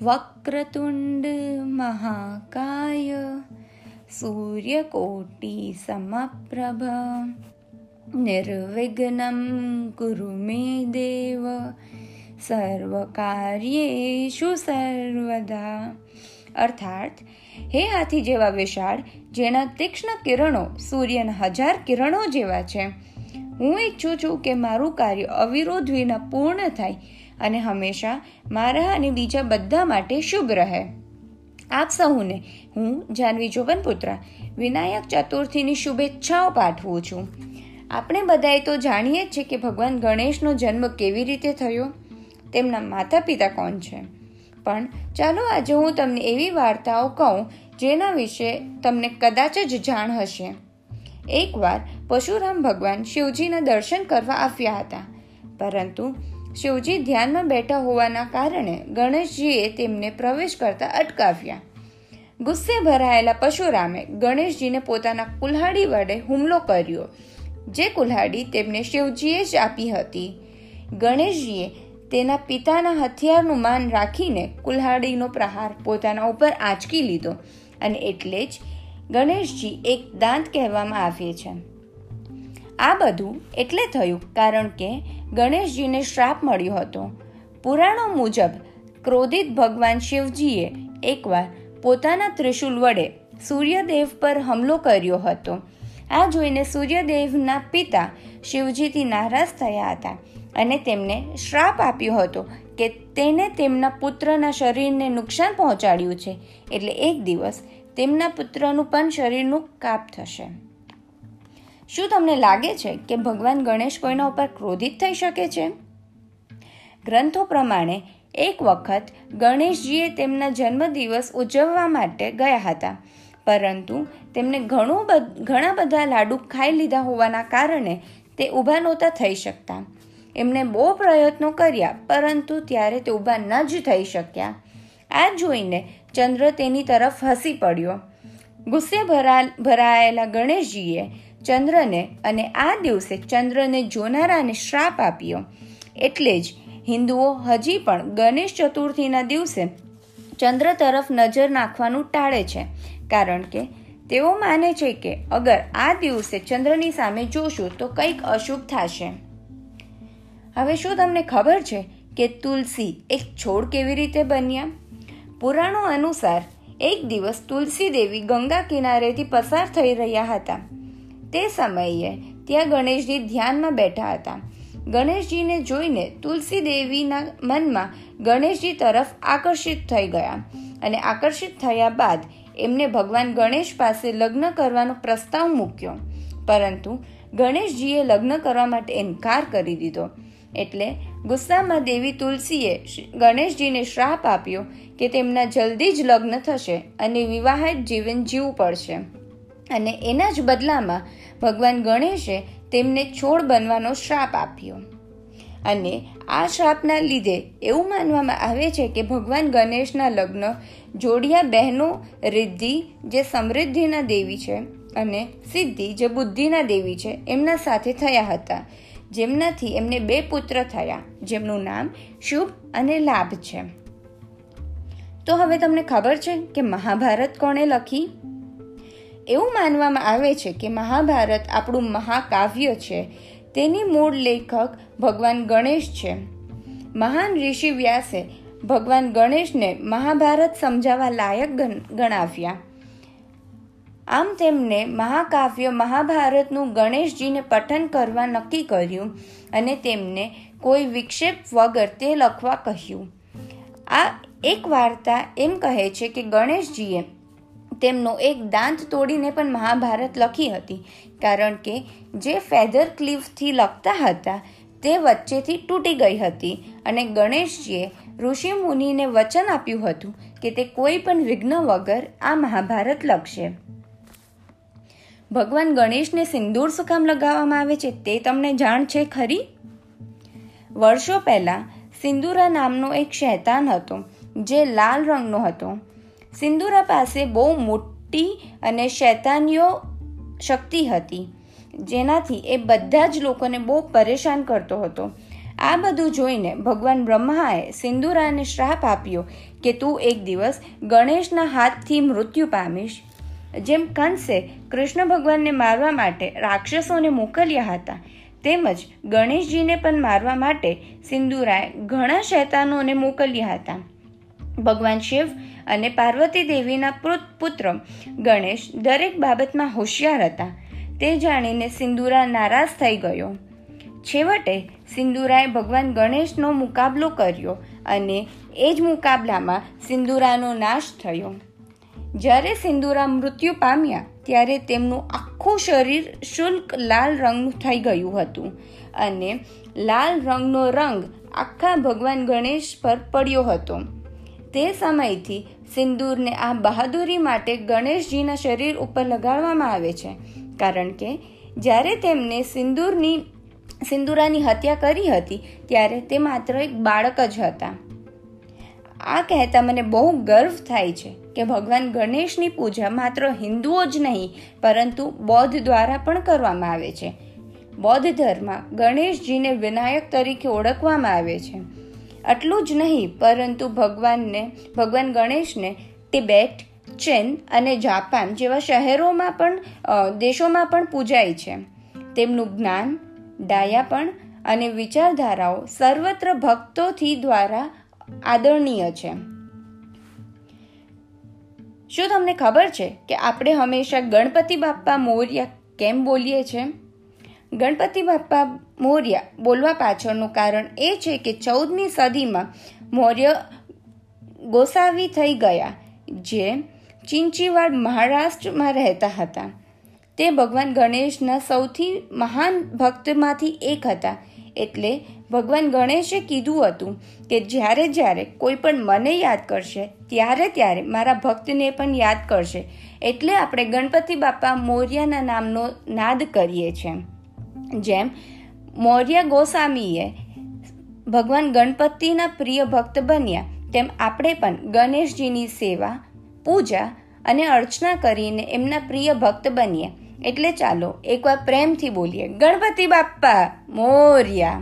વક્રતુંડ મહાકાય સૂર્યકોટિ સમપ્રભ નિર્વિઘ્નમ કુરુ મે દેવ સર્વકાર્યેષુ સર્વદા અર્થાત હે હાથી જેવા વિશાળ જેના તીક્ષ્ણ કિરણો સૂર્યના હજાર કિરણો જેવા છે હું ઈચ્છું છું કે મારું કાર્ય અવિરોધ વિના પૂર્ણ થાય અને હંમેશા મારા અને બીજા બધા માટે શુભ રહે. આપ સહુને હું જાનવી જોબનપુત્રા વિનાયક ચતુર્થીની શુભેચ્છાઓ પાઠવું છું. આપણે બધાએ તો જાણીએ જ છે કે ભગવાન ગણેશનો જન્મ કેવી રીતે થયો? તેમના માતા પિતા કોણ છે? પણ ચાલો આજે હું તમને એવી વાર્તાઓ કહું, જેના વિશે તમને કદાચ જ જાણ હશે. એકવાર પરશુરામ ભગવાન શિવજીના દર્શન કરવા આવ્યા હતા. પરંતુ શિવજી ધ્યાનમાં બેઠા હોવાના કારણે ગણેશજીએ તેમને પ્રવેશ કરતા અટકાવ્યા. ગુસ્સે ભરાયેલા પશુરામે ગણેશજીને પોતાના કુલ્હાડી વડે હુમલો કર્યો, જે કુલ્હાડી તેમને શિવજીએ જ આપી હતી. ગણેશજીએ તેના પિતાના હથિયારનું માન રાખીને કુલ્હાડીનો પ્રહાર પોતાના ઉપર આંચકી લીધો અને એટલે જ ગણેશજી એક દાંત કહેવામાં આવે છે. આ બધું એટલે થયું કારણ કે ગણેશજીને શ્રાપ મળ્યો હતો. પુરાણો મુજબ ક્રોધિત ભગવાન શિવજીએ એકવાર પોતાના ત્રિશુલ વડે સૂર્યદેવ પર હુમલો કર્યો હતો. આ જોઈને સૂર્યદેવના પિતા શિવજીથી નારાજ થયા હતા અને તેમને શ્રાપ આપ્યો હતો કે તેને તેમના પુત્રના શરીરને નુકસાન પહોંચાડ્યું છે. એટલે એક દિવસ તેમના પુત્રનું પણ શરીરનું કાપ થશે. શું તમને લાગે છે કે ભગવાન ગણેશ કોઈના ઉપર ક્રોધિત થઈ શકે છે? ગ્રંથો પ્રમાણે એક વખત ગણેશજીએ તેમના જન્મદિવસ ઉજવવા માટે ગયા હતા. પરંતુ તેમને ઘણું ઘણા બધા લાડુ ખાઈ લીધા હોવાના કારણે તે ઊભા નહોતા થઈ શકતા. એમણે બહુ પ્રયત્નો કર્યા, પરંતુ ત્યારે તે ઊભા ન જ થઈ શક્યા. આ જોઈને ચંદ્ર તેની તરફ હસી પડ્યો. ગુસ્સે ભરા, ભરાયેલા ગણેશજીએ ચંદ્રને અને આ દિવસે ચંદ્રને જોનારાને શ્રાપ આપ્યો. એટલે જ હિન્દુઓ હજી પણ ગણેશ ચતુર્થીના દિવસે ચંદ્ર તરફ નજર નાખવાનું ટાળે છે. કારણ કે તેઓ માને છે કે અગર આ દિવસે ચંદ્રની સામે જોશું તો કંઈક અશુભ થશે. હવે શું તમને ખબર છે કે તુલસી એક છોડ કેવી રીતે બન્યા? પુરાણો અનુસાર એક દિવસ તુલસી દેવી ગંગા કિનારેથી પસાર થઈ રહ્યા હતા. તે સમયે ત્યાં ગણેશજી ધ્યાનમાં બેઠા હતા. ગણેશજીને જોઈને તુલસી દેવીના મનમાં ગણેશજી તરફ આકર્ષિત થઈ ગયા અને આકર્ષિત થયા બાદ એમને ભગવાન ગણેશ પાસે લગ્ન કરવાનો પ્રસ્તાવ મૂક્યો. પરંતુ ગણેશજીએ લગ્ન કરવા માટે ઇનકાર કરી દીધો. એટલે ગુસ્સામાં દેવી તુલસીએ ગણેશજીને શ્રાપ આપ્યો કે તેમના જલ્દી જ લગ્ન થશે અને વિવાહિત જીવન જીવવું પડશે. અને એના જ બદલામાં ભગવાન ગણેશે તેમને છોડ બનવાનો શ્રાપ આપ્યો. અને આ શ્રાપના લીધે એવું માનવામાં આવે છે કે ભગવાન ગણેશના લગ્ન જોડિયા બહેનો રિદ્ધિ જે સમૃદ્ધિના દેવી છે અને સિદ્ધિ જે બુદ્ધિના દેવી છે એમના સાથે થયા હતા. જેમનાથી એમને બે પુત્ર થયા, જેમનું નામ શુભ અને લાભ છે. તો હવે તમને ખબર છે કે મહાભારત કોણે લખી? એવું માનવામાં આવે છે કે મહાભારત આપણું મહાકાવ્ય છે. તેની મૂળ લેખક ભગવાન ગણેશ છે. મહાન ઋષિ વ્યાસે ભગવાન ગણેશને મહાભારત સમજાવવા લાયક ગણાવ્યા. આમ તેમને મહાકાવ્ય મહાભારતનું ગણેશજીને પઠન કરવા નક્કી કર્યું અને તેમને કોઈ વિક્ષેપ વગર તે લખવા કહ્યું. આ એક વાર્તા એમ કહે છે કે ગણેશજીએ તેમનો એક દાંત તોડીને પણ મહાભારત લખી હતી. કારણ કે જે ફેધર ક્લિફથી લખતા હતા, તે વચ્ચેથી તૂટી ગઈ હતી અને ગણેશજીએ ઋષિ મુનિને વચન આપ્યું હતું કે તે કોઈ પણ વિઘ્ન વગર આ મહાભારત લખશે. ભગવાન ગણેશને સિંદૂર શું લગાવવામાં આવે છે તે તમને જાણ છે ખરી? વર્ષો પહેલાં સિંદુરા નામનો એક શૈતાન હતો, જે લાલ રંગનો હતો. સિંદુરા પાસે બહુ મોટી અને શૈતાનીઓ શક્તિ હતી. જેનાથી એ બધા જ લોકોને બહુ પરેશાન કરતો હતો. આ બધું જોઈને ભગવાન બ્રહ્માએ સિંદુરાને શ્રાપ આપ્યો કે તું એક દિવસ ગણેશના હાથથી મૃત્યુ પામીશ. જેમ કંસે કૃષ્ણ ભગવાનને મારવા માટે રાક્ષસોને મોકલ્યા હતા, તેમજ ગણેશજીને પણ મારવા માટે સિંદુરાએ ઘણા શૈતાનોને મોકલ્યા હતા. ભગવાન શિવ અને પાર્વતી દેવીના પુત્ર ગણેશ દરેક બાબતમાં હોશિયાર હતા. તે જાણીને સિંદુરા નારાજ થઈ ગયો. છેવટે સિંદુરાએ ભગવાન ગણેશનો મુકાબલો કર્યો અને એ જ મુકાબલામાં સિંદુરાનો નાશ થયો. જ્યારે સિંદુરા મૃત્યુ પામ્યા, ત્યારે તેમનું આખું શરીર શુલ્ક લાલ રંગનું થઈ ગયું હતું અને લાલ રંગનો રંગ આખા ભગવાન ગણેશ પર પડ્યો હતો. તે સમયથી સિંદૂરને આ બહાદુરી માટે ગણેશજીના શરીર ઉપર લગાડવામાં આવે છે. કારણ કે જ્યારે તેમને સિંદૂરની, સિંદુરાની હત્યા કરી હતી, ત્યારે તે માત્ર એક બાળક જ હતા. આ કહેતા મને બહુ ગર્વ થાય છે કે ભગવાન ગણેશની પૂજા માત્ર હિન્દુઓ જ નહીં, પરંતુ બૌદ્ધ દ્વારા પણ કરવામાં આવે છે. બૌદ્ધ ધર્મ ગણેશજીને વિનાયક તરીકે ઓળખવામાં આવે છે. આટલું જ નહીં, પરંતુ ભગવાનને, ભગવાન ગણેશને, તિબેટ, ચીન અને જાપાન જેવા શહેરોમાં પણ દેશોમાં પણ પૂજાય છે. તેમનું જ્ઞાન, ડાયાપણ અને વિચારધારાઓ સર્વત્ર ભક્તોથી દ્વારા આદરણીય છે. શું તમને ખબર છે કે આપણે હંમેશા ગણપતિ બાપ્પા મોર્યા કેમ બોલીએ છીએ ગણપતિ બાપ્પા મૌર્ય બોલવા પાછળનું કારણ એ છે કે ચૌદમી સદીમાં મૌર્ય ગોસાવી થઈ ગયા, જે ચિંચીવાડ મહારાષ્ટ્રમાં રહેતા હતા. તે ભગવાન ગણેશના સૌથી મહાન ભક્તમાંથી એક હતા. એટલે ભગવાન ગણેશે કીધું હતું કે જ્યારે જ્યારે કોઈ પણ મને યાદ કરશે, ત્યારે ત્યારે મારા ભક્તને પણ યાદ કરશે. એટલે આપણે ગણપતિ બાપા મોર્યાના નામનો નાદ કરીએ છીએ. જેમ, મૌર્ય ગોસ્વામીએ ભગવાન ગણપતિના પ્રિય ભક્ત બન્યા, તેમ આપણે પણ ગણેશજીની સેવા, પૂજા અને અર્ચના કરીને એમના પ્રિય ભક્ત બનીએ એટલે ચાલો, એકવાર પ્રેમથી બોલીએ. ગણપતિ બાપ્પા, મોર્યા.